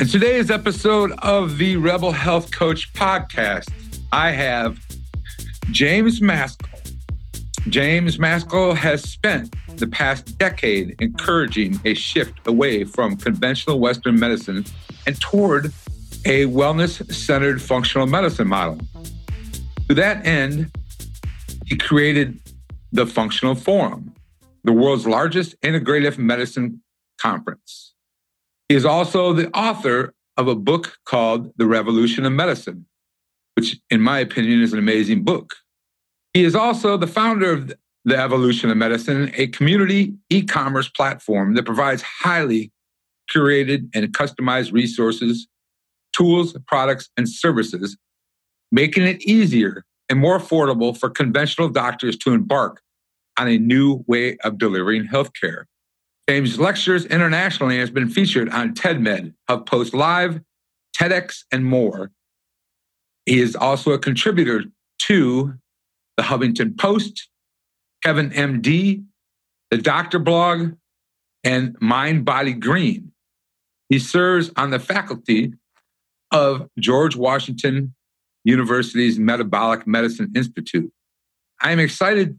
In today's episode of the Rebel Health Coach podcast, I have James Maskell. James Maskell has spent the past decade encouraging a shift away from conventional Western medicine and toward a wellness centered functional medicine model. To that end, he created the Functional Forum, the world's largest integrative medicine conference. He is also the author of a book called The Revolution of Medicine, which, in my opinion, is an amazing book. He is also the founder of The Evolution of Medicine, a community e commerce platform that provides highly curated and customized resources, tools, products, and services, making it easier and more affordable for conventional doctors to embark on a new way of delivering healthcare. James lectures internationally has been featured on TEDMed, HuffPost Live, TEDx, and more. He is also a contributor to the Huffington Post, Kevin MD, the Doctor Blog, and Mind Body Green. He serves on the faculty of George Washington University's Metabolic Medicine Institute. I am excited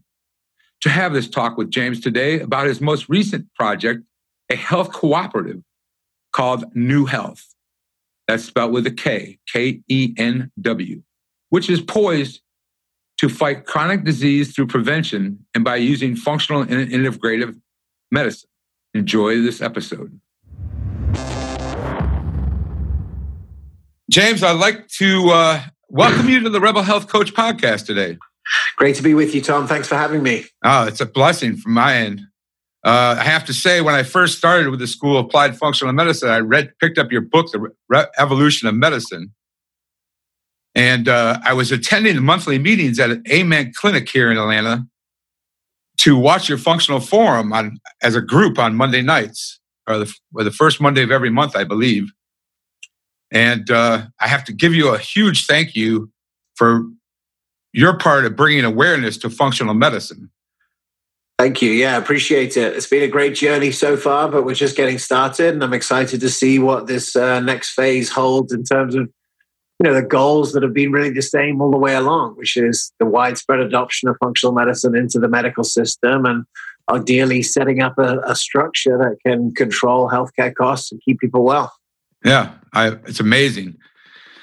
to have this talk with James today about his most recent project, a health cooperative called KNEW Health. That's spelled with a K, K E N W, which is poised to fight chronic disease through prevention and by using functional and integrative medicine. Enjoy this episode. James, I'd like to uh, welcome you to the Rebel Health Coach podcast today. Great to be with you, Tom. Thanks for having me. Oh, it's a blessing from my end. Uh, I have to say, when I first started with the School of Applied Functional Medicine, I read, picked up your book, The Re- Evolution of Medicine, and uh, I was attending the monthly meetings at an Amen Clinic here in Atlanta to watch your functional forum on as a group on Monday nights, or the, or the first Monday of every month, I believe. And uh, I have to give you a huge thank you for your part of bringing awareness to functional medicine. Thank you. Yeah, appreciate it. It's been a great journey so far, but we're just getting started, and I'm excited to see what this uh, next phase holds in terms of you know the goals that have been really the same all the way along, which is the widespread adoption of functional medicine into the medical system, and ideally setting up a, a structure that can control healthcare costs and keep people well. Yeah, I, it's amazing.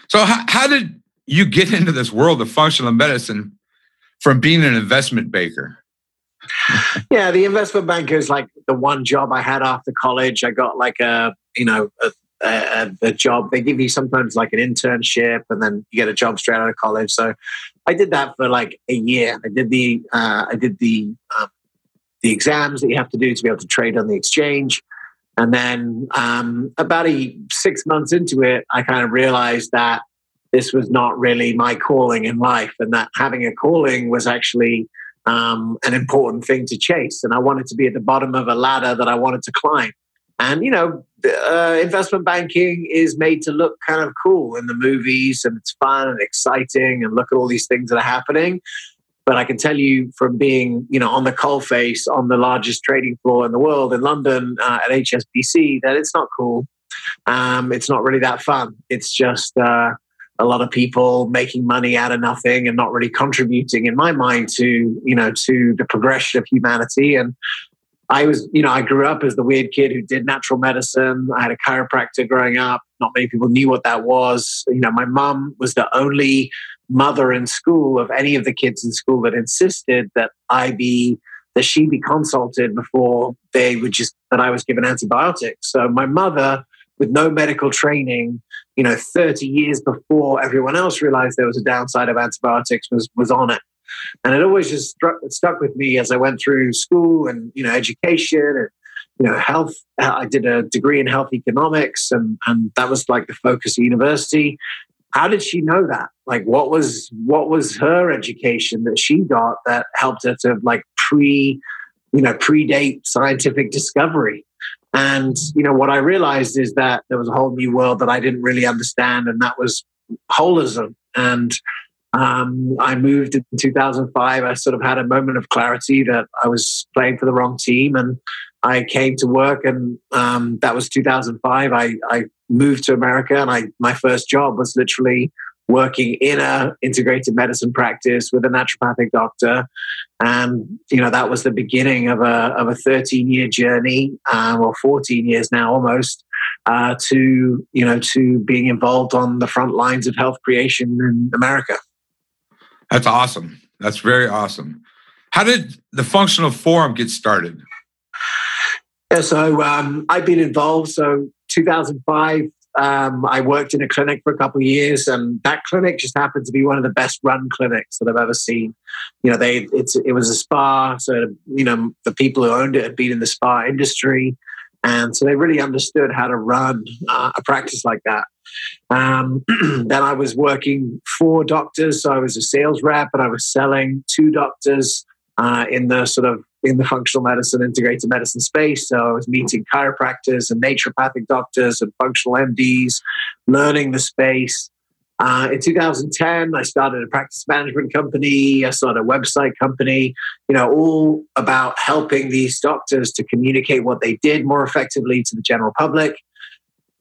So, how, how did you get into this world of functional medicine from being an investment banker. yeah, the investment banker is like the one job I had after college. I got like a, you know, a, a, a, job. They give you sometimes like an internship and then you get a job straight out of college. So I did that for like a year. I did the, uh, I did the, um, the exams that you have to do to be able to trade on the exchange. And then um, about a six months into it, I kind of realized that this was not really my calling in life, and that having a calling was actually um, an important thing to chase. And I wanted to be at the bottom of a ladder that I wanted to climb. And you know, uh, investment banking is made to look kind of cool in the movies, and it's fun and exciting, and look at all these things that are happening. But I can tell you from being, you know, on the coal face on the largest trading floor in the world in London uh, at HSBC, that it's not cool. Um, it's not really that fun. It's just uh, a lot of people making money out of nothing and not really contributing in my mind to you know to the progression of humanity. And i was you know i grew up as the weird kid who did natural medicine. I had a chiropractor growing up. Not many people knew what that was. You know my mom was the only mother in school of any of the kids in school that insisted that i be that she be consulted before they would just that i was given antibiotics. So my mother with no medical training, you know, 30 years before everyone else realized there was a downside of antibiotics was was on it. And it always just struck, stuck with me as I went through school and, you know, education and you know, health. Uh, I did a degree in health economics, and and that was like the focus of university. How did she know that? Like, what was what was her education that she got that helped her to like pre, you know, predate scientific discovery? And you know, what I realized is that there was a whole new world that I didn't really understand, and that was holism. And um, I moved in 2005. I sort of had a moment of clarity that I was playing for the wrong team, and I came to work, and um, that was 2005. I, I moved to America, and I my first job was literally working in a integrated medicine practice with a naturopathic doctor, and you know that was the beginning of a of a 13 year journey, um, or 14 years now almost, uh, to you know to being involved on the front lines of health creation in America. That's awesome. That's very awesome. How did the functional forum get started? Yeah, so um, I've been involved. So 2005, um, I worked in a clinic for a couple of years, and that clinic just happened to be one of the best run clinics that I've ever seen. You know, they it was a spa, so you know the people who owned it had been in the spa industry, and so they really understood how to run uh, a practice like that. Um, then I was working for doctors, so I was a sales rep, and I was selling to doctors uh, in the sort of in the functional medicine, integrated medicine space. So I was meeting chiropractors and naturopathic doctors and functional MDs, learning the space. Uh, in 2010, I started a practice management company. I started a website company, you know, all about helping these doctors to communicate what they did more effectively to the general public.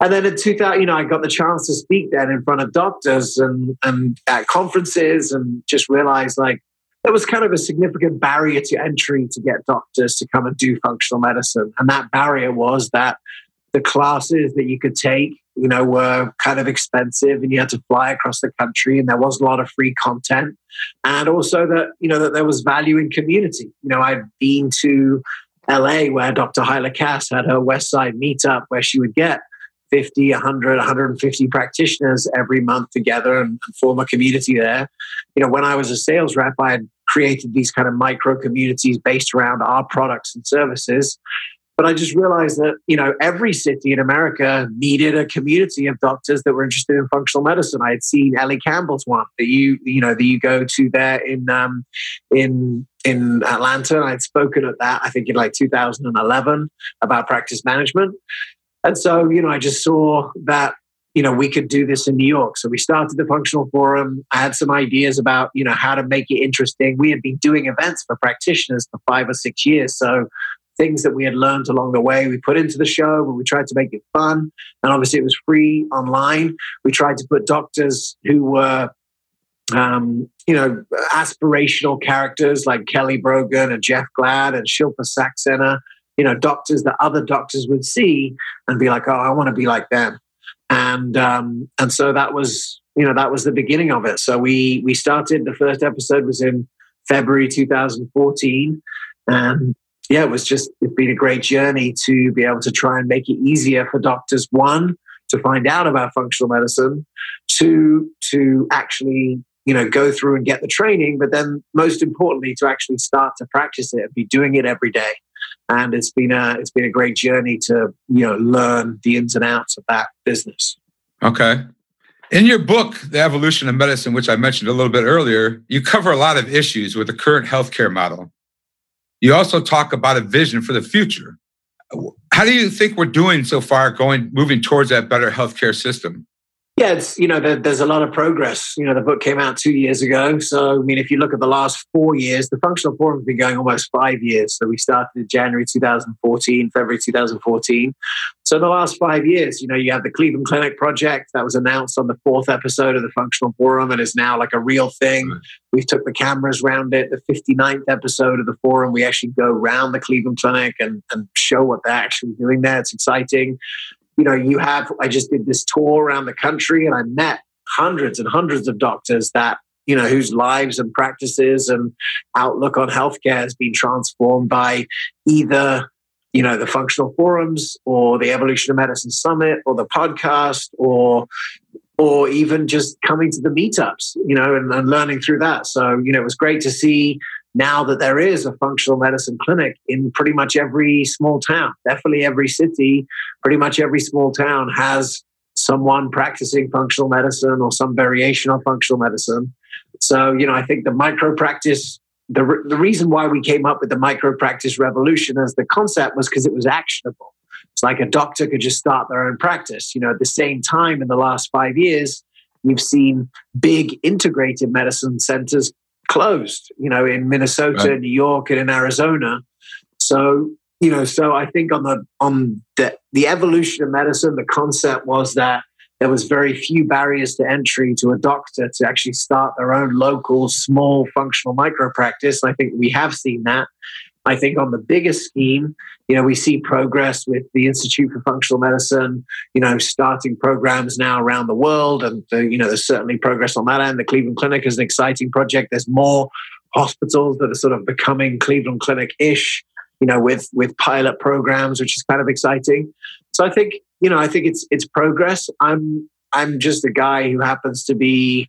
And then in 2000, you know, I got the chance to speak then in front of doctors and, and at conferences and just realized like, there was kind of a significant barrier to entry to get doctors to come and do functional medicine. And that barrier was that the classes that you could take, you know, were kind of expensive and you had to fly across the country and there wasn't a lot of free content. And also that, you know, that there was value in community. You know, I've been to LA where Dr. Hyla Cass had her West Side meetup where she would get 50, 100, 150 practitioners every month together and, and, form a community there. You know, when I was a sales rep, I had created these kind of micro communities based around our products and services. But I just realized that, you know, every city in America needed a community of doctors that were interested in functional medicine. I had seen Ellie Campbell's one that you, you know, that you go to there in um, in in Atlanta. And I'd spoken at that, I think in like 2011 about practice management. And so, you know, I just saw that, you know, we could do this in New York. So we started the functional forum. I had some ideas about, you know, how to make it interesting. We had been doing events for practitioners for five or six years. So things that we had learned along the way, we put into the show, but we tried to make it fun. And obviously it was free online. We tried to put doctors who were um, you know, aspirational characters like Kelly Brogan and Jeff Gladd and Shilpa Saxena you know, doctors that other doctors would see and be like, oh, I want to be like them. And um, and so that was, you know, that was the beginning of it. So we we started. The first episode was in February 2014, and yeah, it was just it's been a great journey to be able to try and make it easier for doctors. One to find out about functional medicine, two to actually you know go through and get the training, but then most importantly to actually start to practice it and be doing it every day and it's been a it's been a great journey to you know learn the ins and outs of that business. Okay. In your book, The Evolution of Medicine, which I mentioned a little bit earlier, you cover a lot of issues with the current healthcare model. You also talk about a vision for the future. How do you think we're doing so far going moving towards that better healthcare system? Yeah, it's you know there, there's a lot of progress. You know, the book came out two years ago, so I mean, if you look at the last four years, the functional forum has been going almost five years. So we started in January 2014, February 2014. So in the last five years, you know, you have the Cleveland Clinic project that was announced on the fourth episode of the functional forum and is now like a real thing. We've took the cameras around it. The 59th episode of the forum, we actually go around the Cleveland Clinic and, and show what they're actually doing there. It's exciting you know, you have, I just did this tour around the country and I met hundreds and hundreds of doctors that, you know, whose lives and practices and outlook on healthcare has been transformed by either, you know, the functional forums or the Evolution of Medicine Summit or the podcast or, or even just coming to the meetups, you know, and, and learning through that. So, you know, it was great to see now that there is a functional medicine clinic in pretty much every small town, definitely every city, pretty much every small town has someone practicing functional medicine or some variation of functional medicine. So, you know, I think the micro practice, the, the reason why we came up with the micro practice revolution as the concept was because it was actionable. It's like a doctor could just start their own practice. You know, at the same time, in the last five years, we've seen big integrated medicine centers closed, you know, in Minnesota, right. New York, and in Arizona. So, you know, so I think on the on the the evolution of medicine, the concept was that there was very few barriers to entry to a doctor to actually start their own local small functional micro practice. And I think we have seen that. I think on the biggest scheme, you know, we see progress with the Institute for Functional Medicine, you know, starting programs now around the world. And, you know, there's certainly progress on that end. The Cleveland Clinic is an exciting project. There's more hospitals that are sort of becoming Cleveland Clinic ish, you know, with, with pilot programs, which is kind of exciting. So I think, you know, I think it's, it's progress. I'm, I'm just a guy who happens to be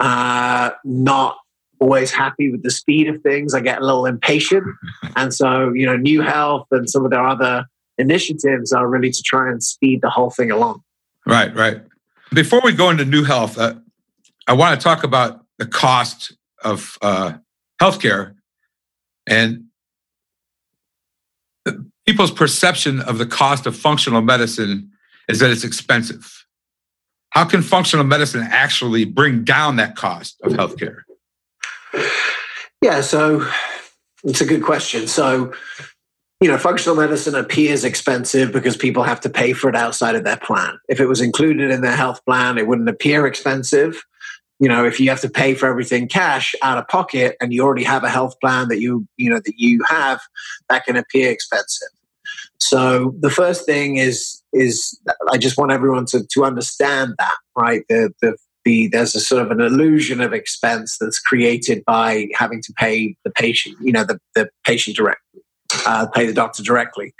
uh, not always happy with the speed of things. I get a little impatient. and so, you know, KNEW Health and some of their other initiatives are really to try and speed the whole thing along. Right, right. Before we go into KNEW Health, uh, I want to talk about the cost of uh, healthcare and people's perception of the cost of functional medicine is that it's expensive. How can functional medicine actually bring down that cost of healthcare? Yeah, so it's a good question. So, you know, functional medicine appears expensive because people have to pay for it outside of their plan. If it was included in their health plan, it wouldn't appear expensive. You know, if you have to pay for everything cash out of pocket and you already have a health plan that you, you know, that you have, that can appear expensive. So the first thing is is I just want everyone to to understand that, right? The the the there's a sort of an illusion of expense that's created by having to pay the patient, you know, the, the patient directly, uh, pay the doctor directly.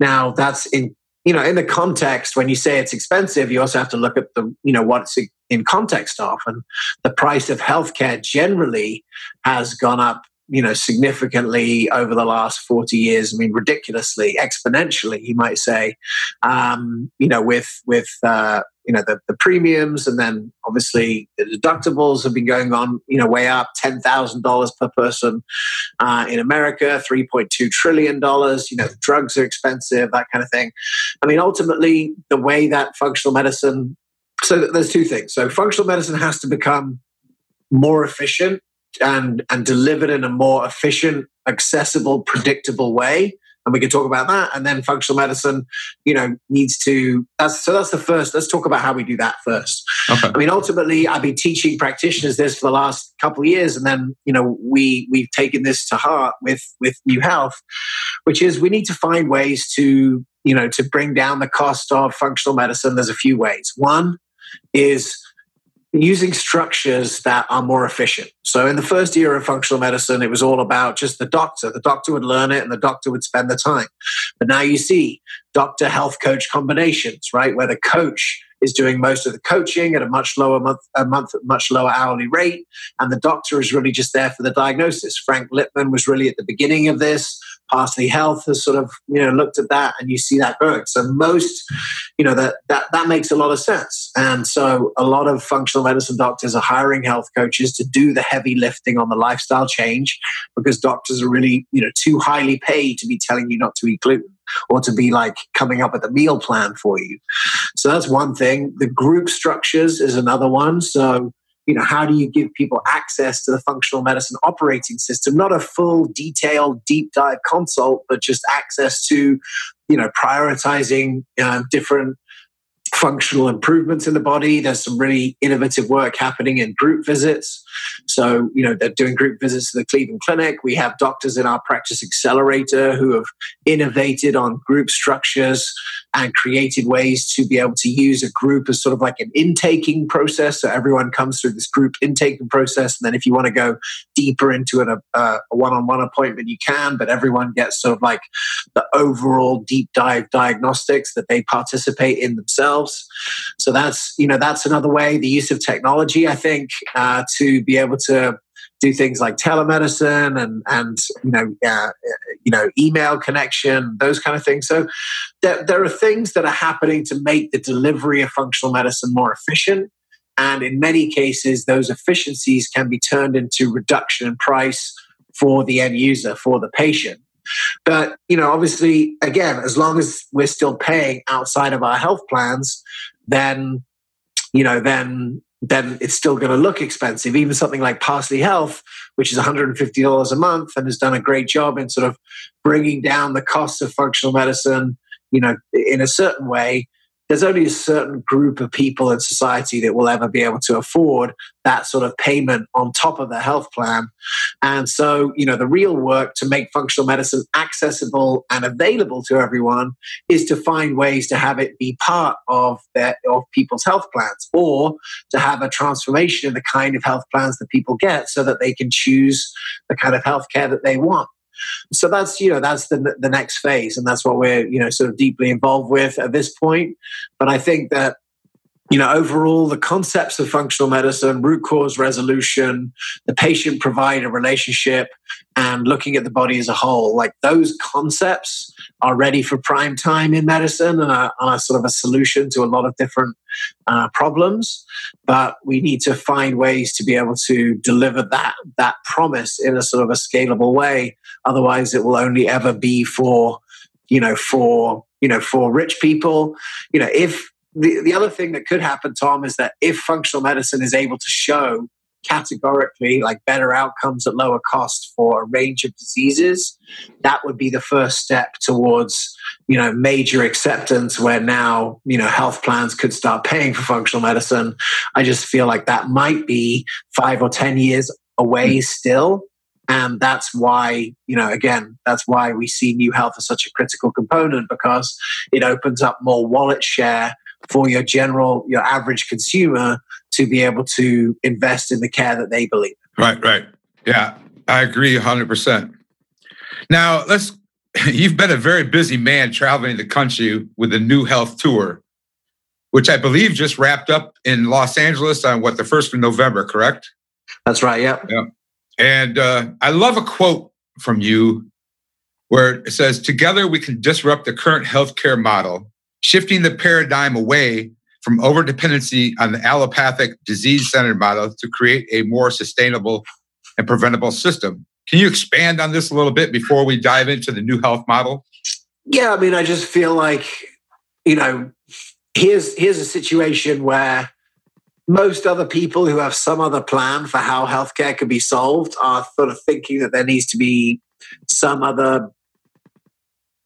Now that's in you know in the context when you say it's expensive, you also have to look at the you know what's in context of, and the price of healthcare generally has gone up you know significantly over the last 40 years i mean ridiculously exponentially you might say um, you know with with uh, you know the, the premiums and then obviously the deductibles have been going on you know way up $10000 per person uh, in america $3.2 trillion you know drugs are expensive that kind of thing. I mean ultimately the way that functional medicine so there's two things. So functional medicine has to become more efficient and and delivered in a more efficient accessible predictable way. And we can talk about that. And then functional medicine you know needs to that's so that's the first let's talk about how we do that first. Okay. i mean ultimately i've been teaching practitioners this for the last couple of years. And then you know we we've taken this to heart with with KNEW Health which is we need to find ways to you know to bring down the cost of functional medicine. There's a few ways. One is using structures that are more efficient. So, in the first year of functional medicine, it was all about just the doctor. The doctor would learn it and the doctor would spend the time. But now you see doctor health coach combinations, right? Where the coach is doing most of the coaching at a much lower month, a month, much lower hourly rate, and the doctor is really just there for the diagnosis. Frank Lipman was really at the beginning of this. Parsley Health has sort of you know looked at that, and you see that growing. So most, you know, that that that makes a lot of sense. And so a lot of functional medicine doctors are hiring health coaches to do the heavy lifting on the lifestyle change because doctors are really you know too highly paid to be telling you not to eat gluten or to be like coming up with a meal plan for you. So that's one thing. The group structures is another one. So you know how do you give people access to the functional medicine operating system not a full detailed deep dive consult but just access to you know prioritizing uh, different functional improvements in the body. There's some really innovative work happening in group visits. So, you know, they're doing group visits to the Cleveland Clinic. We have doctors in our practice accelerator who have innovated on group structures and created ways to be able to use a group as sort of like an intaking process. So everyone comes through this group intaking process. And then if you want to go deeper into an, a, a one-on-one appointment, you can, but everyone gets sort of like the overall deep dive diagnostics that they participate in themselves. So that's, you know, that's another way, the use of technology, I think, uh, to be able to do things like telemedicine and and you know uh, you know email connection those kind of things. So there, there are things that are happening to make the delivery of functional medicine more efficient. And in many cases those efficiencies can be turned into reduction in price for the end user for the patient. But you know obviously again as long as we're still paying outside of our health plans then you know then then it's still going to look expensive. Even something like Parsley Health, which is $150 a month and has done a great job in sort of bringing down the costs of functional medicine, you know, in a certain way, there's only a certain group of people in society that will ever be able to afford that sort of payment on top of their health plan. And so, you know, the real work to make functional medicine accessible and available to everyone is to find ways to have it be part of their of people's health plans or to have a transformation in the kind of health plans that people get so that they can choose the kind of health care that they want. So that's you know that's the the next phase, and that's what we're you know sort of deeply involved with at this point. But I think that you know overall the concepts of functional medicine root cause resolution the patient provider relationship and looking at the body as a whole like those concepts are ready for prime time in medicine and are, are sort of a solution to a lot of different uh, problems. But we need to find ways to be able to deliver that that promise in a sort of a scalable way. Otherwise it will only ever be for you know for you know for rich people. You know if the, the other thing that could happen, Tom, is that if functional medicine is able to show categorically like better outcomes at lower cost for a range of diseases, that would be the first step towards you know major acceptance where now you know health plans could start paying for functional medicine. I just feel like that might be five or ten years away hmm. still. And that's why, you know, again, that's why we see KNEW Health as such a critical component because it opens up more wallet share for your general, your average consumer to be able to invest in the care that they believe. Right, right. Yeah, I agree 100%. Now, let's, you've been a very busy man traveling the country with a KNEW Health tour, which I believe just wrapped up in Los Angeles on what, the 1st of November, correct? That's right, yeah. Yeah. And uh, I love a quote from you where it says, Together we can disrupt the current healthcare model shifting the paradigm away from overdependency on the allopathic disease centered model to create a more sustainable and preventable system. Can you expand on this a little bit before we dive into the KNEW Health model? Yeah, I mean, I just feel like, you know, here's here's a situation where most other people who have some other plan for how healthcare could be solved are sort of thinking that there needs to be some other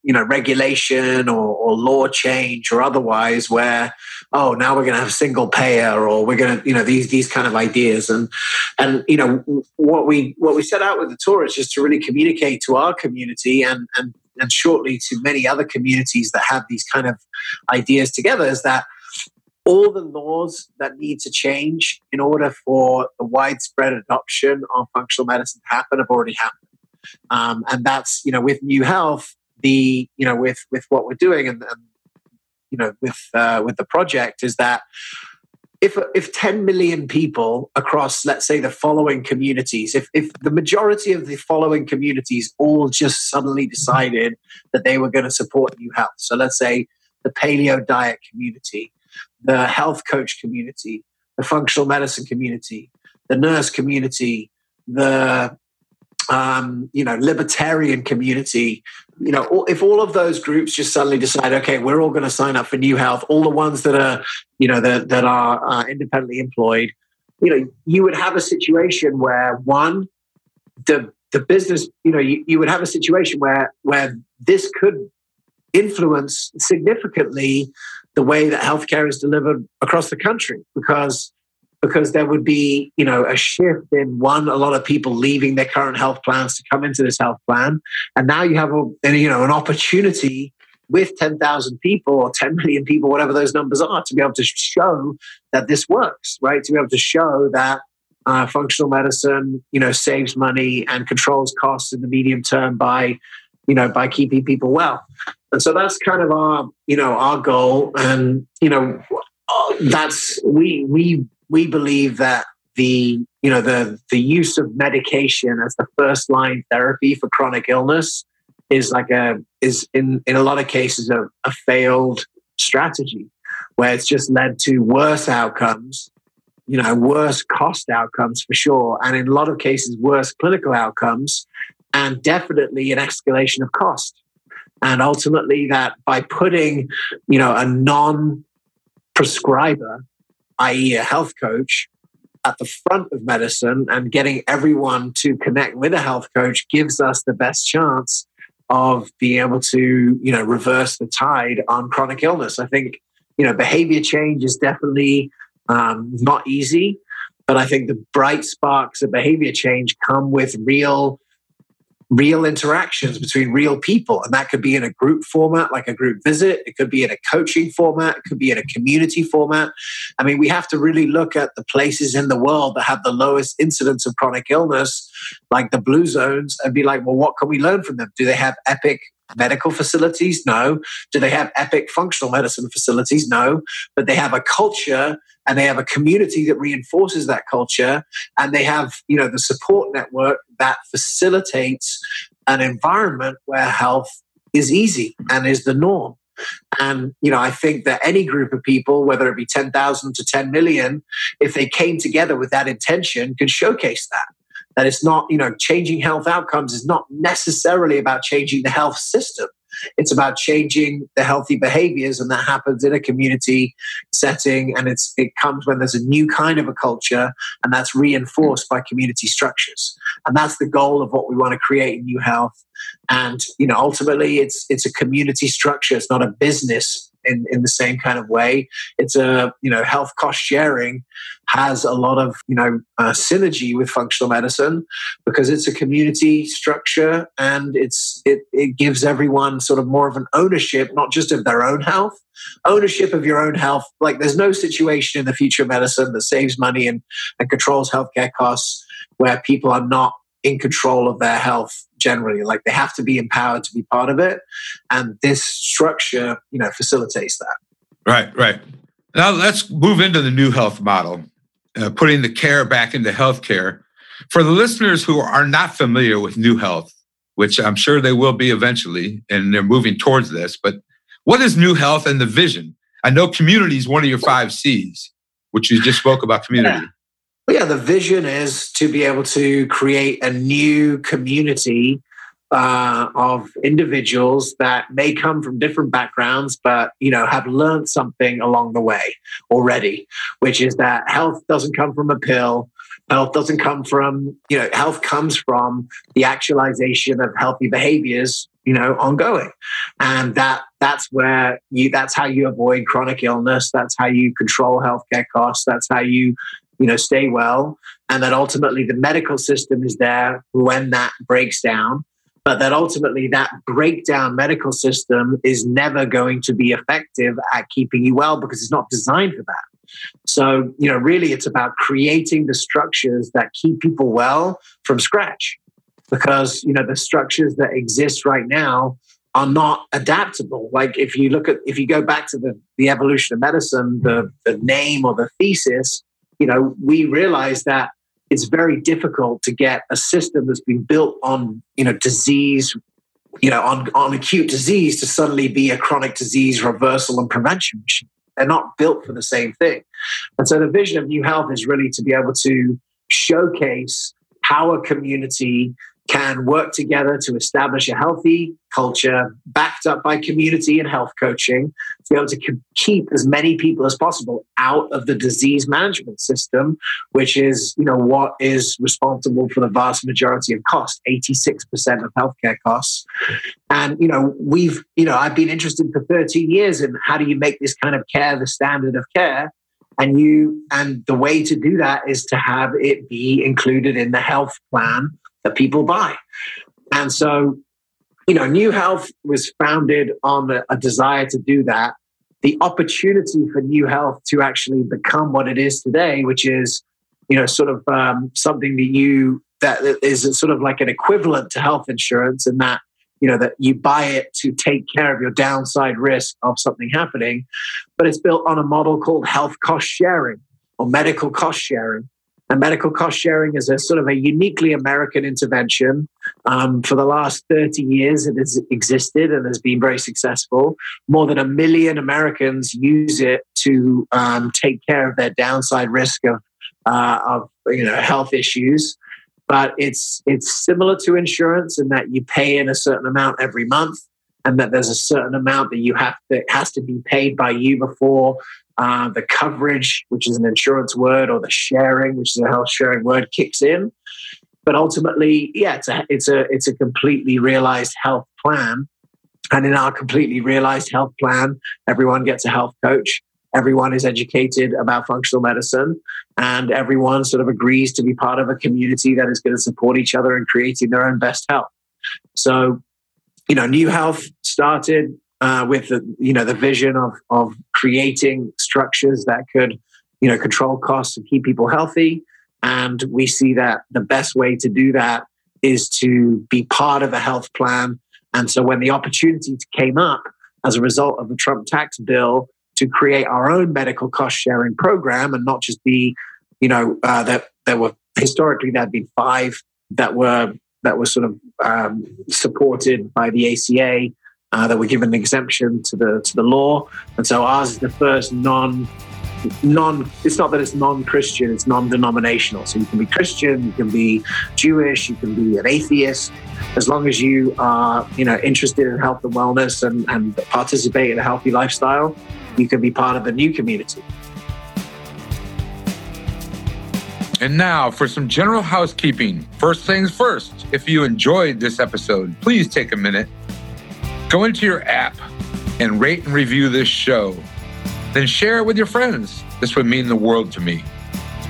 you know regulation or, or law change or otherwise where oh now we're going to have single payer or we're going to you know these these kind of ideas. And and you know what we what we set out with the tour is just to really communicate to our community and and and shortly to many other communities that have these kind of ideas together is that all the laws that need to change in order for the widespread adoption of functional medicine to happen have already happened. Um, and that's you know with KNEW Health the you know with with what we're doing and, and you know with uh, with the project is that if if 10 million people across let's say the following communities if if the majority of the following communities all just suddenly decided that they were going to support KNEW Health so let's say the paleo diet community the health coach community the functional medicine community the nurse community the um, you know libertarian community you know, if all of those groups just suddenly decide, okay, we're all going to sign up for KNEW Health, all the ones that are, you know, that, that are uh, independently employed, you know, you would have a situation where one, the the business, you know, you, you would have a situation where where this could influence significantly the way that healthcare is delivered across the country because because there would be, you know, a shift in one, a lot of people leaving their current health plans to come into this health plan. And now you have a, you know, an opportunity with 10,000 people or 10 million people, whatever those numbers are, to be able to show that this works, right? To be able to show that uh, functional medicine, you know, saves money and controls costs in the medium term by, you know, by keeping people well. And so that's kind of our, you know, our goal. And, you know, that's, we, we we believe that the you know the the use of medication as the first line therapy for chronic illness is like a is in in a lot of cases a, a failed strategy where it's just led to worse outcomes you know worse cost outcomes for sure and in a lot of cases worse clinical outcomes and definitely an escalation of cost. And ultimately that by putting you know a non prescriber i.e a health coach at the front of medicine and getting everyone to connect with a health coach gives us the best chance of being able to you know reverse the tide on chronic illness. I think you know behavior change is definitely um, not easy but i think the bright sparks of behavior change come with real real interactions between real people. And that could be in a group format, like a group visit. It could be in a coaching format. It could be in a community format. I mean, we have to really look at the places in the world that have the lowest incidence of chronic illness, like the blue zones, and be like, well, what can we learn from them? Do they have epic medical facilities? No. Do they have epic functional medicine facilities? No. But they have a culture and they have a community that reinforces that culture and they have you know the support network that facilitates an environment where health is easy and is the norm and you know i think that any group of people whether it be 10,000 to 10 million if they came together with that intention could showcase that that it's not you know changing health outcomes is not necessarily about changing the health system it's about changing the healthy behaviors, and that happens in a community setting. And it's it comes when there's a new kind of a culture, and that's reinforced by community structures. And that's the goal of what we want to create in KNEW Health. And you know, ultimately, it's it's a community structure. It's not a business in, in the same kind of way. It's a, you know, health cost sharing has a lot of, you know, uh, synergy with functional medicine because it's a community structure and it's, it, it gives everyone sort of more of an ownership, not just of their own health, ownership of your own health. Like there's no situation in the future of medicine that saves money and, and controls healthcare costs where people are not in control of their health generally like they have to be empowered to be part of it. And this structure you know facilitates that. Right right. Now let's move into the KNEW Health model uh, putting the care back into healthcare. For the listeners who are not familiar with KNEW Health which i'm sure they will be eventually and they're moving towards this but what is KNEW Health and the vision? I know community is one of your five c's which you just spoke about community. Yeah. But yeah, the vision is to be able to create a new community uh, of individuals that may come from different backgrounds, but you know have learned something along the way already, which is that health doesn't come from a pill. Health doesn't come from you know health comes from the actualization of healthy behaviors you know ongoing. And that that's where you that's how you avoid chronic illness. That's how you control healthcare costs. That's how you you know, stay well, and that ultimately the medical system is there when that breaks down. But that ultimately that breakdown medical system is never going to be effective at keeping you well because it's not designed for that. So, you know, really it's about creating the structures that keep people well from scratch. Because, you know, the structures that exist right now are not adaptable. Like if you look at if you go back to the, the evolution of medicine, the, the name or the thesis you know, we realize that it's very difficult to get a system that's been built on, you know, disease, you know, on, on acute disease to suddenly be a chronic disease reversal and prevention. They're not built for the same thing. And so the vision of KNEW Health is really to be able to showcase how a community can work together to establish a healthy culture backed up by community and health coaching to be able to keep as many people as possible out of the disease management system which is you know what is responsible for the vast majority of cost 86% of healthcare costs. And you know we've you know i've been interested for 13 years in how do you make this kind of care the standard of care? And you and the way to do that is to have it be included in the health plan that people buy. And so, you know, KNEW Health was founded on a, a desire to do that. The opportunity for KNEW Health to actually become what it is today, which is, you know, sort of um, something that you that is sort of like an equivalent to health insurance, and that you know that you buy it to take care of your downside risk of something happening, but it's built on a model called health cost sharing or medical cost sharing And medical cost sharing is a sort of a uniquely American intervention. Um, for the last 30 years, it has existed and has been very successful. More than a million Americans use it to um, take care of their downside risk of, uh, of you know, health issues. But it's, it's similar to insurance in that you pay in a certain amount every month and that there's a certain amount that you have that has to be paid by you before uh, the coverage, which is an insurance word, or the sharing, which is a health sharing word, kicks in. But ultimately, yeah, it's a it's a it's a completely realized health plan. And in our completely realized health plan, everyone gets a health coach. Everyone is educated about functional medicine, and everyone sort of agrees to be part of a community that is going to support each other in creating their own best health. So, you know, KNEW Health started uh, with the you know the vision of of creating structures that could you know control costs and keep people healthy. And we see that the best way to do that is to be part of a health plan. And so when the opportunity came up as a result of the Trump tax bill to create our own medical cost sharing program and not just be, you know, uh, that there were historically there had been five that were that were sort of um, supported by the ACA uh, that were given an exemption to the to the law, and so ours is the first non non. It's not that it's non-Christian; it's non-denominational. So you can be Christian, you can be Jewish, you can be an atheist, as long as you are you know interested in health and wellness and, and participate in a healthy lifestyle, you can be part of the new community. And now for some general housekeeping. First things first, if you enjoyed this episode, please take a minute Go into your app and rate and review this show. Then share it with your friends. This would mean the world to me.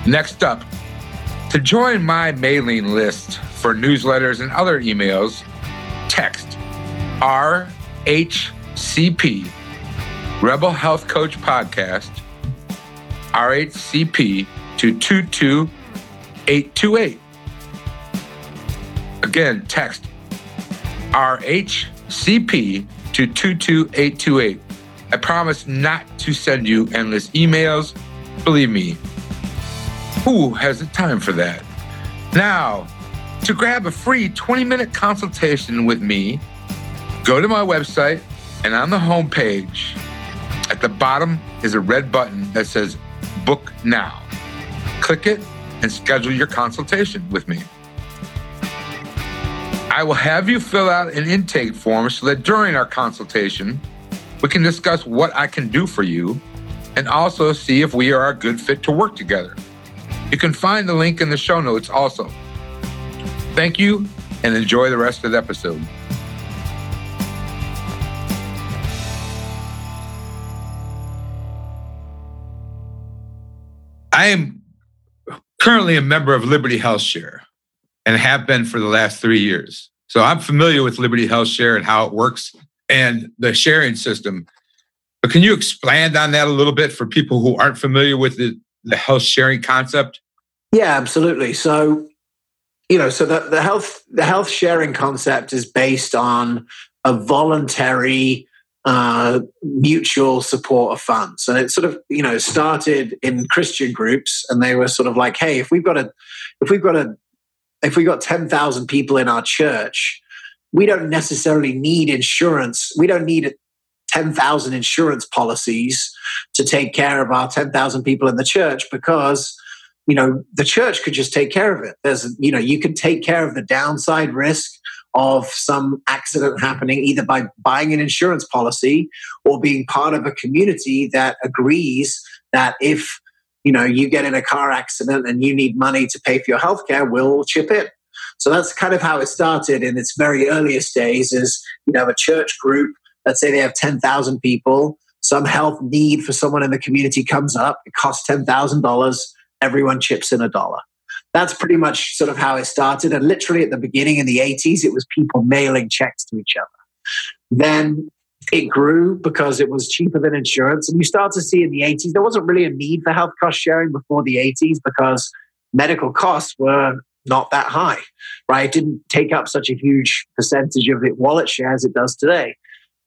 Next up, to join my mailing list for newsletters and other emails, text RHCP, Rebel Health Coach Podcast, RHCP to 22828. Again, text RH CP to 22828. I promise not to send you endless emails. Believe me, who has the time for that? Now, to grab a free 20 minute consultation with me, go to my website and on the homepage, at the bottom is a red button that says Book Now. Click it and schedule your consultation with me. I will have you fill out an intake form so that during our consultation, we can discuss what I can do for you and also see if we are a good fit to work together. You can find the link in the show notes also. Thank you and enjoy the rest of the episode. I am currently a member of Liberty Health Share and have been for the last three years. So I'm familiar with Liberty Health Share and how it works and the sharing system. But can you expand on that a little bit for people who aren't familiar with the, the health sharing concept? Yeah, absolutely. So, you know, so the, the health the health sharing concept is based on a voluntary uh, mutual support of funds. And it sort of, you know, started in Christian groups and they were sort of like, hey, if we've got a if we've got a if we got 10,000 people in our church, we don't necessarily need insurance. We don't need 10,000 insurance policies to take care of our 10,000 people in the church because you know the church could just take care of it there's you know you can take care of the downside risk of some accident happening either by buying an insurance policy or being part of a community that agrees that if you know, you get in a car accident and you need money to pay for your healthcare, we'll chip in. So that's kind of how it started in its very earliest days is, you know, a church group, let's say they have 10,000 people, some health need for someone in the community comes up, it costs $10,000, everyone chips in a dollar. That's pretty much sort of how it started. And literally at the beginning in the 80s, it was people mailing checks to each other. Then it grew because it was cheaper than insurance. And you start to see in the 80s, there wasn't really a need for health cost sharing before the 80s because medical costs were not that high, right? It didn't take up such a huge percentage of it wallet share as it does today.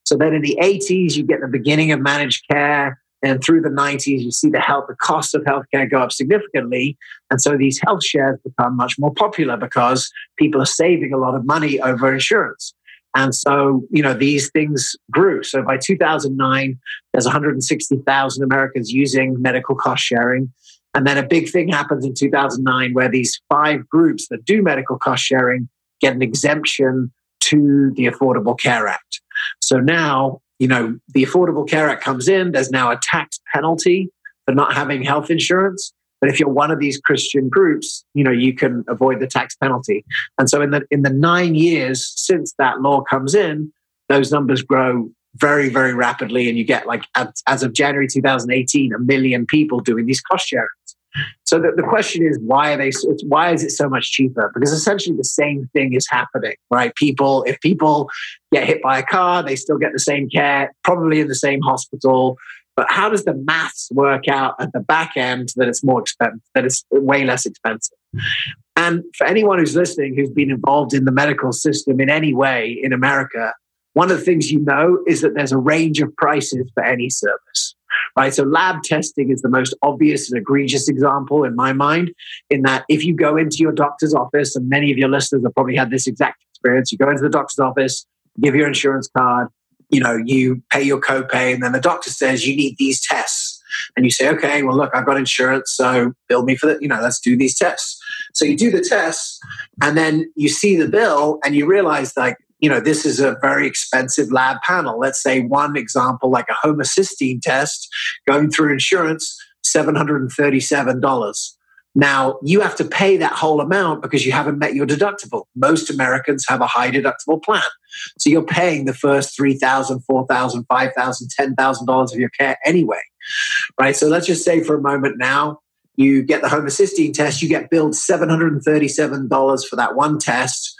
So then in the 80s, you get the beginning of managed care. And through the 90s, you see the health, the cost of healthcare go up significantly. And so these health shares become much more popular because people are saving a lot of money over insurance. And so, you know, these things grew. So by 2009, there's 160,000 Americans using medical cost sharing. And then a big thing happens in 2009 where these five groups that do medical cost sharing get an exemption to the Affordable Care Act. So now you know, the Affordable Care Act comes in, there's now a tax penalty for not having health insurance. But if you're one of these Christian groups, you know, you can avoid the tax penalty. And so in the in the nine years since that law comes in, those numbers grow very, very rapidly. And you get like as of January 2018, a million people doing these cost sharings. So the, the question is, why are they? Why is it so much cheaper? Because essentially the same thing is happening, right? People, if people get hit by a car, they still get the same care, probably in the same hospital. But how does the maths work out at the back end that it's more expensive, that it's way less expensive? And for anyone who's listening who's been involved in the medical system in any way in America, one of the things you know is that there's a range of prices for any service right? So lab testing is the most obvious and egregious example in my mind, in that if you go into your doctor's office, and many of your listeners have probably had this exact experience, you go into the doctor's office, give your insurance card, you know, you pay your copay, and then the doctor says you need these tests. And you say, okay, well, look, I've got insurance, so bill me for the, you know, let's do these tests. So you do the tests, and then you see the bill, and you realize, like, you know, this is a very expensive lab panel. Let's say one example, like a homocysteine test going through insurance, $737. Now, you have to pay that whole amount because you haven't met your deductible. Most Americans have a high deductible plan. So you're paying the first $3,000, $4,000, $5,000, $10,000 of your care anyway, right? So let's just say for a moment now, you get the homocysteine test, you get billed $737 for that one test.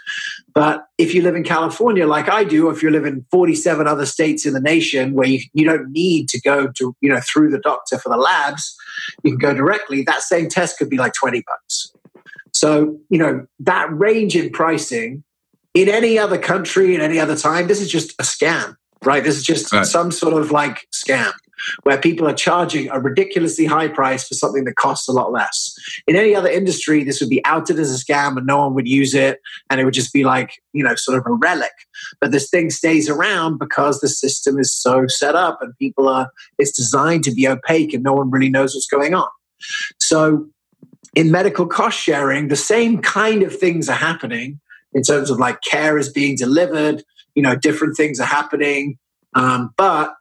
But if you live in California, like I do, if you live in 47 other states in the nation where you, you don't need to go to, you know, through the doctor for the labs, you can go directly, that same test could be like 20 bucks. So, you know, that range in pricing in any other country, in any other time, this is just a scam, right? This is just right. some sort of like scam where people are charging a ridiculously high price for something that costs a lot less. In any other industry, this would be outed as a scam and no one would use it. And it would just be like, you know, sort of a relic. But this thing stays around because the system is so set up and people are, it's designed to be opaque and no one really knows what's going on. So in medical cost sharing, the same kind of things are happening in terms of like care is being delivered, you know, different things are happening. Um, but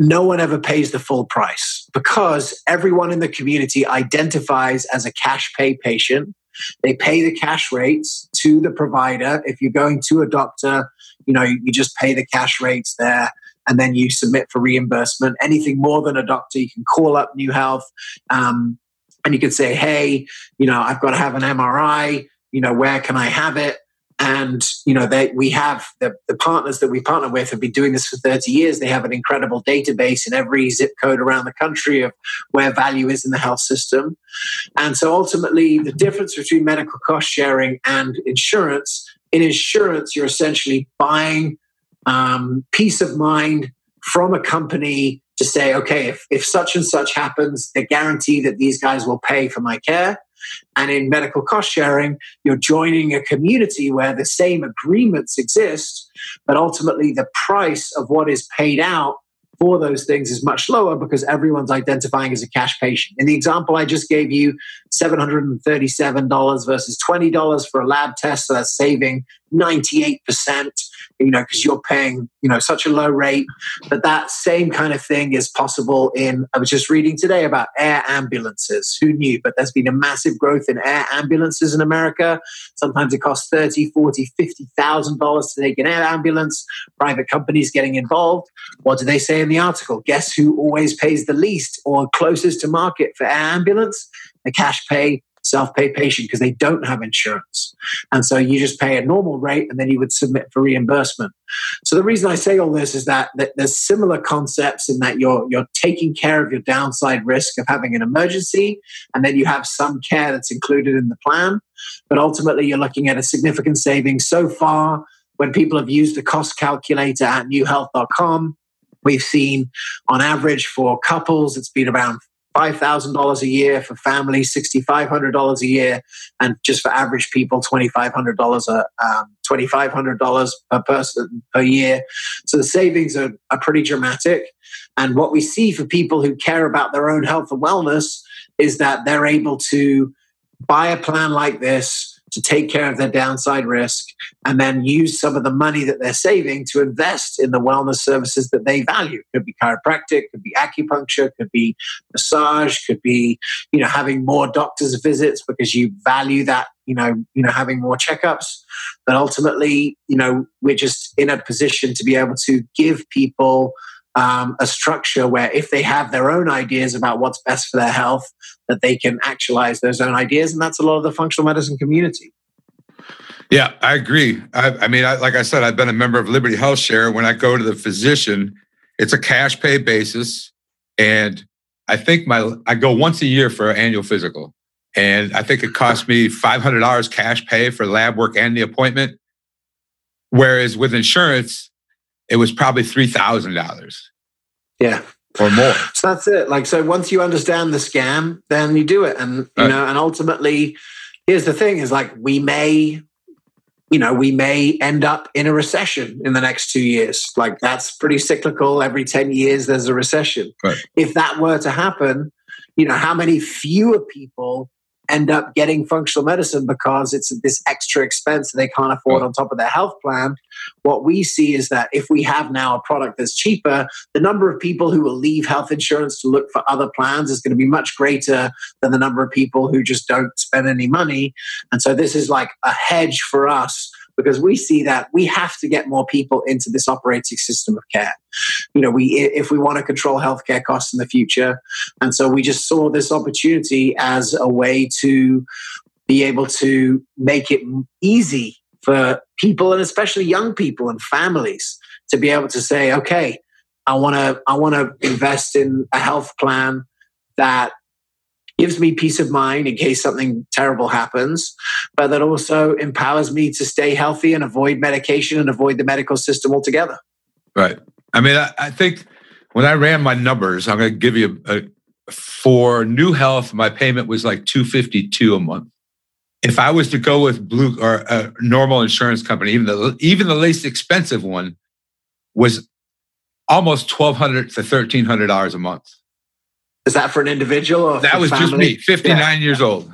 no one ever pays the full price because everyone in the community identifies as a cash pay patient. They pay the cash rates to the provider. If you're going to a doctor, you know, you just pay the cash rates there and then you submit for reimbursement. Anything more than a doctor, you can call up KNEW Health um, and you can say, hey, you know, I've got to have an MRI. You know, where can I have it? And you know they, we have the, the partners that we partner with have been doing this for 30 years. They have an incredible database in every zip code around the country of where value is in the health system. And so ultimately the difference between medical cost sharing and insurance in insurance you're essentially buying um, peace of mind from a company to say okay if, if such and such happens they guarantee that these guys will pay for my care and in medical cost sharing, you're joining a community where the same agreements exist, but ultimately the price of what is paid out for those things is much lower because everyone's identifying as a cash patient. In the example I just gave you, $737 versus $20 for a lab test, so that's saving 98% you know, because you're paying, you know, such a low rate. But that same kind of thing is possible in, I was just reading today about air ambulances. Who knew? But there's been a massive growth in air ambulances in America. Sometimes it costs 30, 40, $50,000 to take an air ambulance. Private companies getting involved. What do they say in the article? Guess who always pays the least or closest to market for air ambulance? The cash pay self pay patient because they don't have insurance. And so you just pay a normal rate and then you would submit for reimbursement. So the reason I say all this is that, that there's similar concepts in that you're, you're taking care of your downside risk of having an emergency and then you have some care that's included in the plan. But ultimately, you're looking at a significant savings so far when people have used the cost calculator at knewhealth.com We've seen on average for couples, it's been around $5,000 a year for families, $6,500 a year, and just for average people, $2,500 a, um, $2,500 per person per year. So the savings are, are pretty dramatic. And what we see for people who care about their own health and wellness is that they're able to buy a plan like this to take care of their downside risk and then use some of the money that they're saving to invest in the wellness services that they value. Could be chiropractic, could be acupuncture, could be massage, could be, you know, having more doctor's visits because you value that, you know, you know, having more checkups. But ultimately, you know, we're just in a position to be able to give people um, a structure where if they have their own ideas about what's best for their health, that they can actualize those own ideas. And that's a lot of the functional medicine community. Yeah, I agree. I, I mean, I, like I said, I've been a member of Liberty Health Share. When I go to the physician, it's a cash pay basis. And I think my I go once a year for an annual physical. And I think it costs me $500 cash pay for lab work and the appointment. Whereas with insurance, it was probably $3,000. Yeah. Or more. So that's it. Like, so once you understand the scam, then you do it. And, you know, and ultimately, here's the thing is like, we may, you know, we may end up in a recession in the next two years. Like, that's pretty cyclical. Every 10 years, there's a recession. Right. If that were to happen, you know, how many fewer people end up getting functional medicine because it's this extra expense that they can't afford on top of their health plan. What we see is that if we have now a product that's cheaper, the number of people who will leave health insurance to look for other plans is going to be much greater than the number of people who just don't spend any money. And so this is like a hedge for us because we see that we have to get more people into this operating system of care. You know, we if we want to control healthcare costs in the future, and so we just saw this opportunity as a way to be able to make it easy for people and especially young people and families to be able to say, okay, I want to I want to invest in a health plan that gives me peace of mind in case something terrible happens, but that also empowers me to stay healthy and avoid medication and avoid the medical system altogether. Right. I mean, I, I think when I ran my numbers, I'm going to give you a, for KNEW Health, my payment was like 252 a month. If I was to go with blue or a normal insurance company, even the even the least expensive one was almost twelve hundred to thirteen hundred dollars a month. Is that for an individual or that was family? just me, 59 yeah. years old.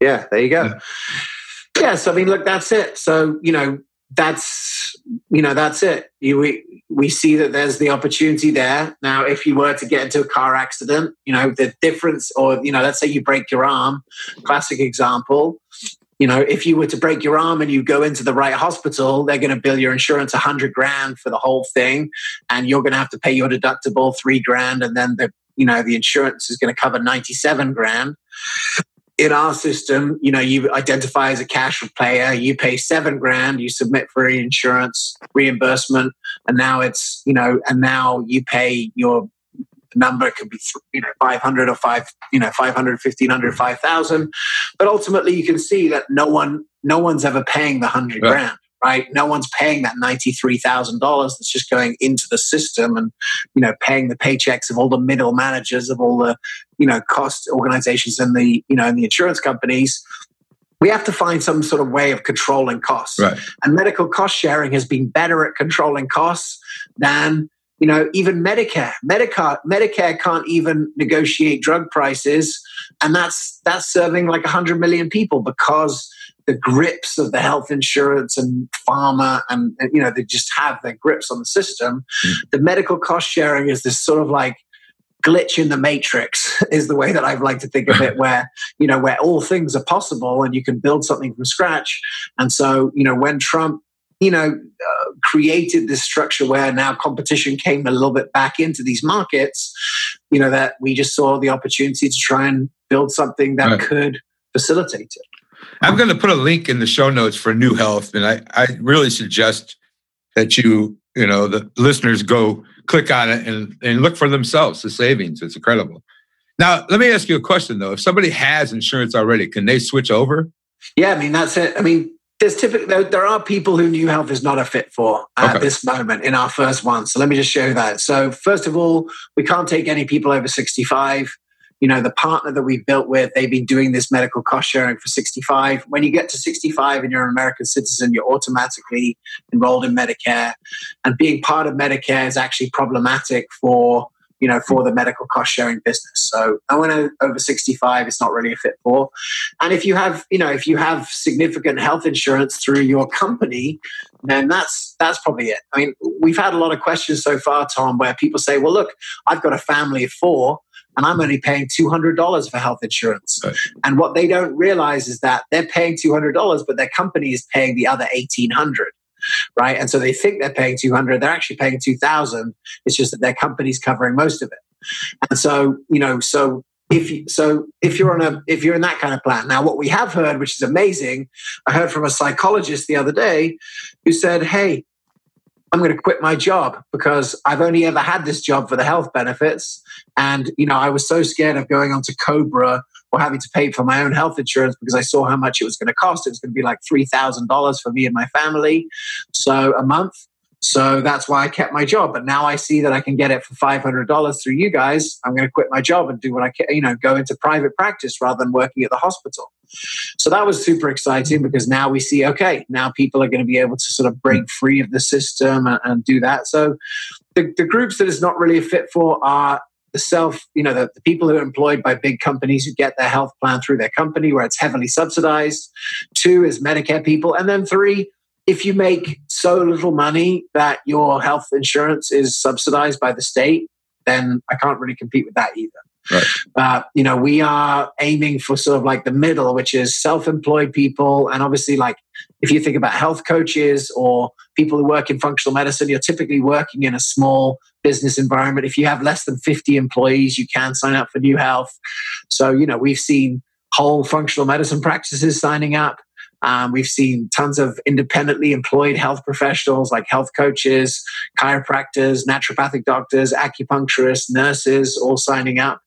Yeah, there you go. Yeah. yeah, so I mean, look, that's it. So, you know, that's you know that's it you, we, we see that there's the opportunity there now if you were to get into a car accident you know the difference or you know let's say you break your arm classic example you know if you were to break your arm and you go into the right hospital they're going to bill your insurance 100 grand for the whole thing and you're going to have to pay your deductible 3 grand and then the you know the insurance is going to cover 97 grand. In our system you know you identify as a cash player you pay seven grand you submit for insurance reimbursement and now it's you know and now you pay your number could be you know 500 or 5 you know 500 1500 5000 but ultimately you can see that no one no one's ever paying the 100 right. grand right? No one's paying that $93,000 that's just going into the system and, you know, paying the paychecks of all the middle managers of all the, you know, cost organizations and the, you know, and the insurance companies. We have to find some sort of way of controlling costs. Right. And medical cost sharing has been better at controlling costs than you know even medicare medicare medicare can't even negotiate drug prices and that's that's serving like 100 million people because the grips of the health insurance and pharma and, and you know they just have their grips on the system mm. the medical cost sharing is this sort of like glitch in the matrix is the way that I've like to think of it where you know where all things are possible and you can build something from scratch and so you know when Trump you know uh, created this structure where now competition came a little bit back into these markets you know that we just saw the opportunity to try and build something that right. could facilitate it I'm going to put a link in the show notes for KNEW Health, and I, I really suggest that you, you know, the listeners go click on it and, and look for themselves the savings. It's incredible. Now, let me ask you a question though. If somebody has insurance already, can they switch over? Yeah, I mean that's it. I mean, there's typically there, there, are people who KNEW Health is not a fit for at okay. this moment in our first one. So let me just show you that. So first of all, we can't take any people over 65 you know, the partner that we've built with, they've been doing this medical cost sharing for 65. When you get to 65 and you're an American citizen, you're automatically enrolled in Medicare. And being part of Medicare is actually problematic for you know, for the medical cost sharing business. So no one over 65 is not really a fit for. And if you have, you know, if you have significant health insurance through your company, then that's that's probably it. I mean, we've had a lot of questions so far, Tom, where people say, well, look, I've got a family of four and I'm only paying $200 for health insurance. Right. And what they don't realize is that they're paying $200, but their company is paying the other 1800 right? And so they think they're paying 200, they're actually paying 2000. It's just that their company's covering most of it. And so, you know, so if you, so if you're on a if you're in that kind of plan now what we have heard which is amazing i heard from a psychologist the other day who said hey I'm going to quit my job because I've only ever had this job for the health benefits. And, you know, I was so scared of going onto COBRA or having to pay for my own health insurance because I saw how much it was going to cost. It was going to be like $3,000 for me and my family. So a month. So that's why I kept my job. But now I see that I can get it for $500 through you guys. I'm going to quit my job and do what I can, you know, go into private practice rather than working at the hospital. So that was super exciting because now we see, okay, now people are going to be able to sort of break free of the system and, and do that. So the, the groups that it's not really a fit for are the self, you know, the, the, people who are employed by big companies who get their health plan through their company where it's heavily subsidized. Two is Medicare people. And then three, if you make so little money that your health insurance is subsidized by the state, then I can't really compete with that either. Right. Uh, you know, we are aiming for sort of like the middle, which is self-employed people, and obviously, like if you think about health coaches or people who work in functional medicine, you're typically working in a small business environment. If you have less than 50 employees, you can sign up for KNEW Health. So, you know, we've seen whole functional medicine practices signing up. Um, we've seen tons of independently employed health professionals like health coaches, chiropractors, naturopathic doctors, acupuncturists, nurses all signing up.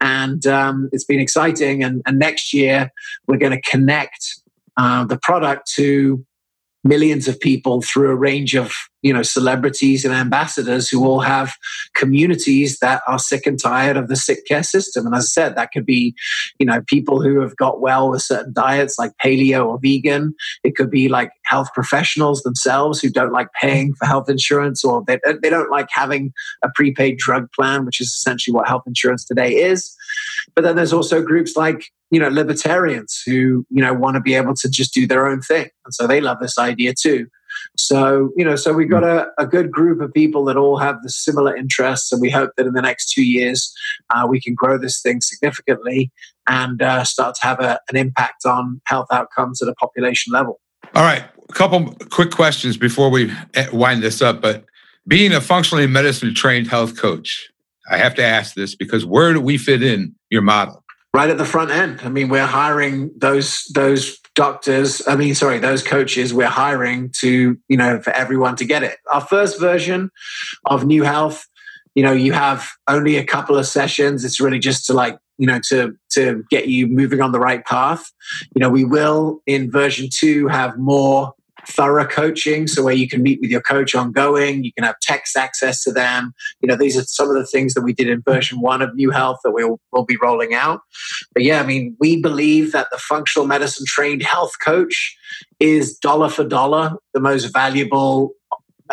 And um, it's been exciting. And, and, next year, we're going to connect uh, the product to millions of people through a range of you know celebrities and ambassadors who all have communities that are sick and tired of the sick care system. And as i said that could be you know people who have got well with certain diets like paleo or vegan. It could be like health professionals themselves who don't like paying for health insurance or they, they don't like having a prepaid drug plan which is essentially what health insurance today is. But then there's also groups like you know libertarians who you know want to be able to just do their own thing. And so they love this idea too so you know so we've got a, a good group of people that all have the similar interests and we hope that in the next two years uh, we can grow this thing significantly and uh, start to have a, an impact on health outcomes at a population level. All right a couple quick questions before we eh, wind this up but being a functionally medicine trained health coach i have to ask this because where do we fit in your model? Right at the front end. I mean, we're hiring those those doctors. I mean, sorry, those coaches. We're hiring to you know for everyone to get it. Our first version of KNEW Health, you know, you have only a couple of sessions. It's really just to like you know to to get you moving on the right path. You know, we will in version two have more thorough coaching. So where you can meet with your coach ongoing you can have text access to them. You know these are some of the things that we did in version one of KNEW Health that we'll, we'll be rolling out. But yeah i mean we believe that the functional medicine trained health coach is dollar for dollar the most valuable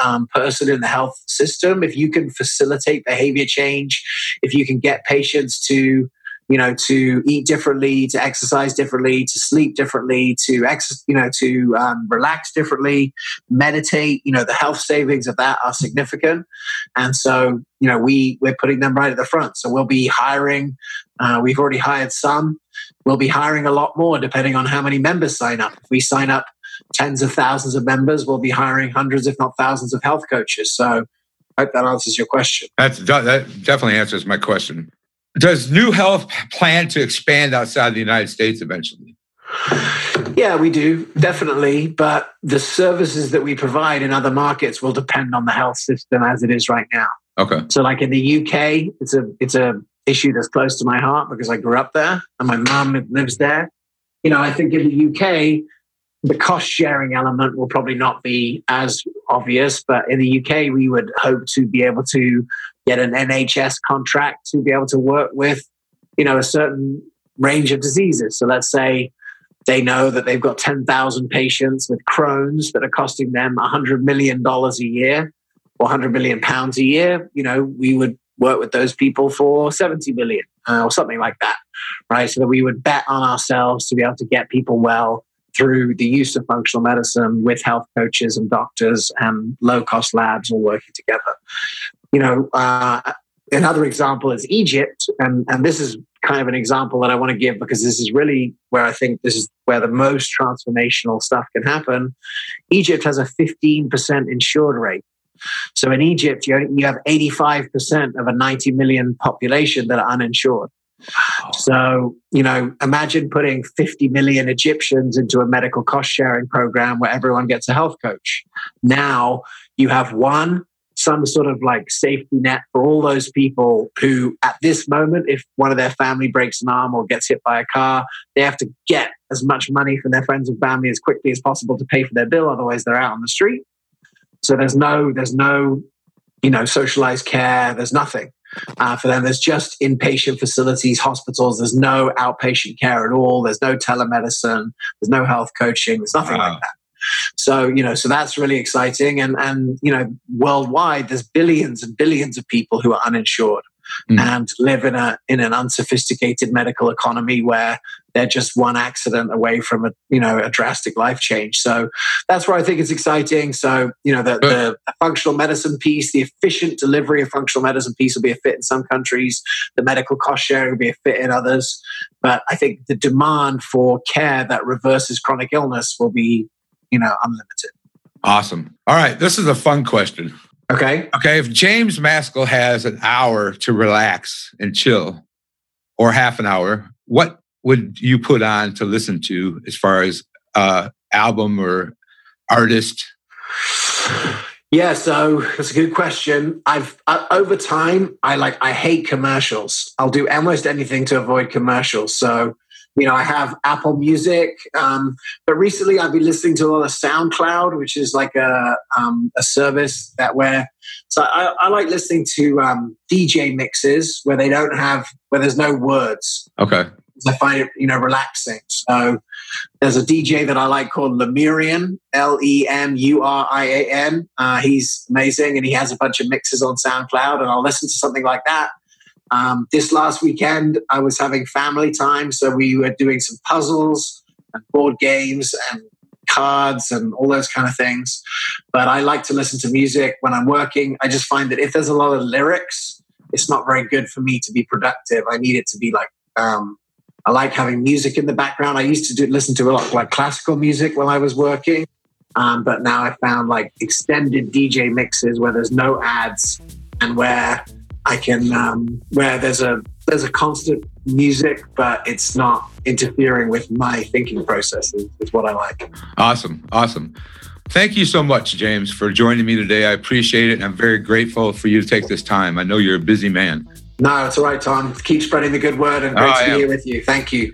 um, person in the health system. If you can facilitate behavior change if you can get patients to you know, to eat differently, to exercise differently, to sleep differently, to ex- you know, to um, relax differently, meditate. You know, the health savings of that are significant, and so you know, we we're putting them right at the front. So we'll be hiring. Uh, we've already hired some. We'll be hiring a lot more depending on how many members sign up. If we sign up tens of thousands of members, we'll be hiring hundreds, if not thousands, of health coaches. So I hope that answers your question. That's, that definitely answers my question. Does KNEW Health plan to expand outside the United States eventually? Yeah, we do definitely, but the services that we provide in other markets will depend on the health system as it is right now. Okay. So, like in the UK, it's a it's a issue that's close to my heart because I grew up there and my mom lives there. You know, I think in the UK, the cost sharing element will probably not be as obvious, but in the UK, we would hope to be able to get an NHS contract to be able to work with, you know, a certain range of diseases. So let's say they know that they've got 10,000 patients with Crohn's that are costing them $100 million a year or 100 million pounds a year. You know, we would work with those people for 70 million uh, or something like that, right? So that we would bet on ourselves to be able to get people well through the use of functional medicine with health coaches and doctors and low cost labs all working together. You know, uh, another example is Egypt, and, and this is kind of an example that I want to give because this is really where I think this is where the most transformational stuff can happen. Egypt has a 15% insured rate. So in Egypt, you, you have 85% of a 90 million population that are uninsured. So, you know, imagine putting 50 million Egyptians into a medical cost sharing program where everyone gets a health coach. Now you have one, some sort of like safety net for all those people who, at this moment, if one of their family breaks an arm or gets hit by a car, they have to get as much money from their friends and family as quickly as possible to pay for their bill. Otherwise, they're out on the street. So there's no, there's no, you know, socialized care. There's nothing uh, for them. There's just inpatient facilities, hospitals. There's no outpatient care at all. There's no telemedicine. There's no health coaching. There's nothing wow. like that. So you know, so that's really exciting. And and you know, worldwide, there's billions and billions of people who are uninsured mm. and live in a in an unsophisticated medical economy where they're just one accident away from a you know a drastic life change. So that's where I think it's exciting. So you know the, the, the functional medicine piece, the efficient delivery of functional medicine piece will be a fit in some countries. The medical cost sharing will be a fit in others. But I think the demand for care that reverses chronic illness will be you know unlimited. Awesome. All right, this is a fun question. Okay. Okay. If James Maskell has an hour to relax and chill, or half an hour, what would you put on to listen to as far as uh, album or artist? Yeah, so that's a good question. I've uh, over time, I like I hate commercials. I'll do almost anything to avoid commercials. So you know, I have Apple Music, um, but recently I've been listening to a lot of SoundCloud, which is like a um, a service that where so I, I like listening to um, DJ mixes where they don't have where there's no words. Okay. I find it you know relaxing. So there's a DJ that I like called Lemurian, L E M U R I A N. Uh, he's amazing, and he has a bunch of mixes on SoundCloud, and I'll listen to something like that um, this last weekend, I was having family time, so we were doing some puzzles and board games and cards and all those kind of things. But I like to listen to music when I'm working. I just find that if there's a lot of lyrics, it's not very good for me to be productive. I need it to be like, um, I like having music in the background. I used to do, listen to a lot like classical music when I was working. Um, but now I found like extended DJ mixes where there's no ads and where I can um, where there's a there's a constant music, but it's not interfering with my thinking process. Is, is what I like. Awesome, awesome. Thank you so much, James, for joining me today. I appreciate it, and I'm very grateful for you to take this time. I know you're a busy man. No, it's all right, Tom. Keep spreading the good word, and great oh, to be here with you. Thank you.